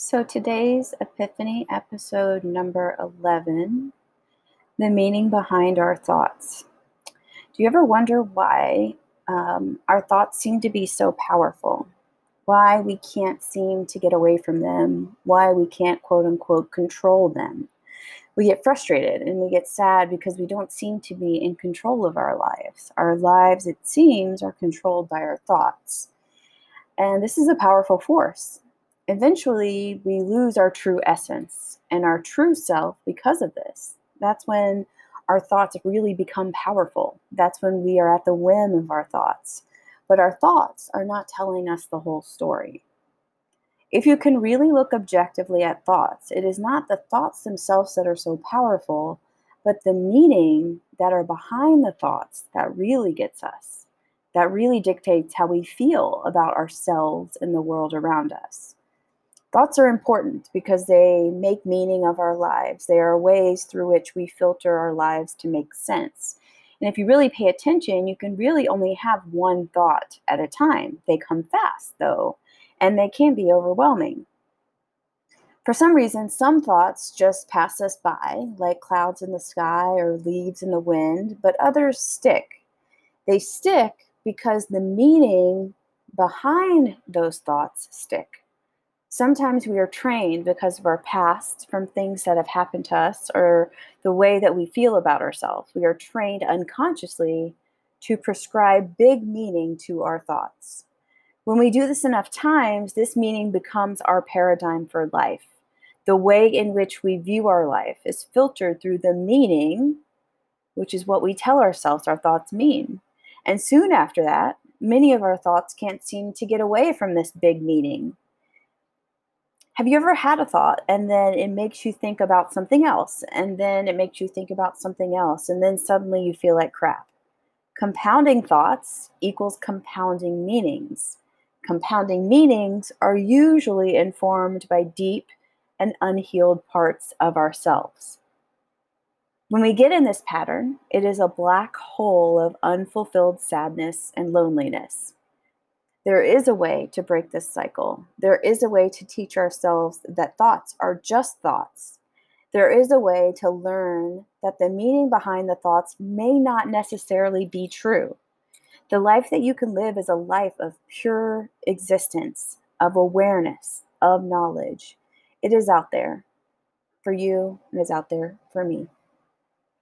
So today's Epiphany episode number 11 The Meaning Behind Our Thoughts. Do you ever wonder why um, our thoughts seem to be so powerful? Why we can't seem to get away from them? Why we can't quote unquote control them? We get frustrated and we get sad because we don't seem to be in control of our lives. Our lives, it seems, are controlled by our thoughts. And this is a powerful force eventually we lose our true essence and our true self because of this. That's when our thoughts really become powerful. That's when we are at the whim of our thoughts. But our thoughts are not telling us the whole story. If you can really look objectively at thoughts, it is not the thoughts themselves that are so powerful, but the meaning that are behind the thoughts that really gets us, that really dictates how we feel about ourselves and the world around us. Thoughts are important because they make meaning of our lives. They are ways through which we filter our lives to make sense. And if you really pay attention, you can really only have one thought at a time. They come fast, though, and they can be overwhelming. For some reason, some thoughts just pass us by, like clouds in the sky or leaves in the wind, but others stick. They stick because the meaning behind those thoughts stick. Sometimes we are trained because of our past from things that have happened to us or the way that we feel about ourselves. We are trained unconsciously to prescribe big meaning to our thoughts. When we do this enough times, this meaning becomes our paradigm for life. The way in which we view our life is filtered through the meaning, which is what we tell ourselves our thoughts mean. And soon after that, many of our thoughts can't seem to get away from this big meaning have you ever had a thought and then it makes you think about something else and then it makes you think about something else and then suddenly you feel like crap? Compounding thoughts equals compounding meanings. Compounding meanings are usually informed by deep and unhealed parts of ourselves. When we get in this pattern, it is a black hole of unfulfilled sadness and loneliness. There is a way to break this cycle. There is a way to teach ourselves that thoughts are just thoughts. There is a way to learn that the meaning behind the thoughts may not necessarily be true. The life that you can live is a life of pure existence, of awareness, of knowledge. It is out there for you, and is out there for me.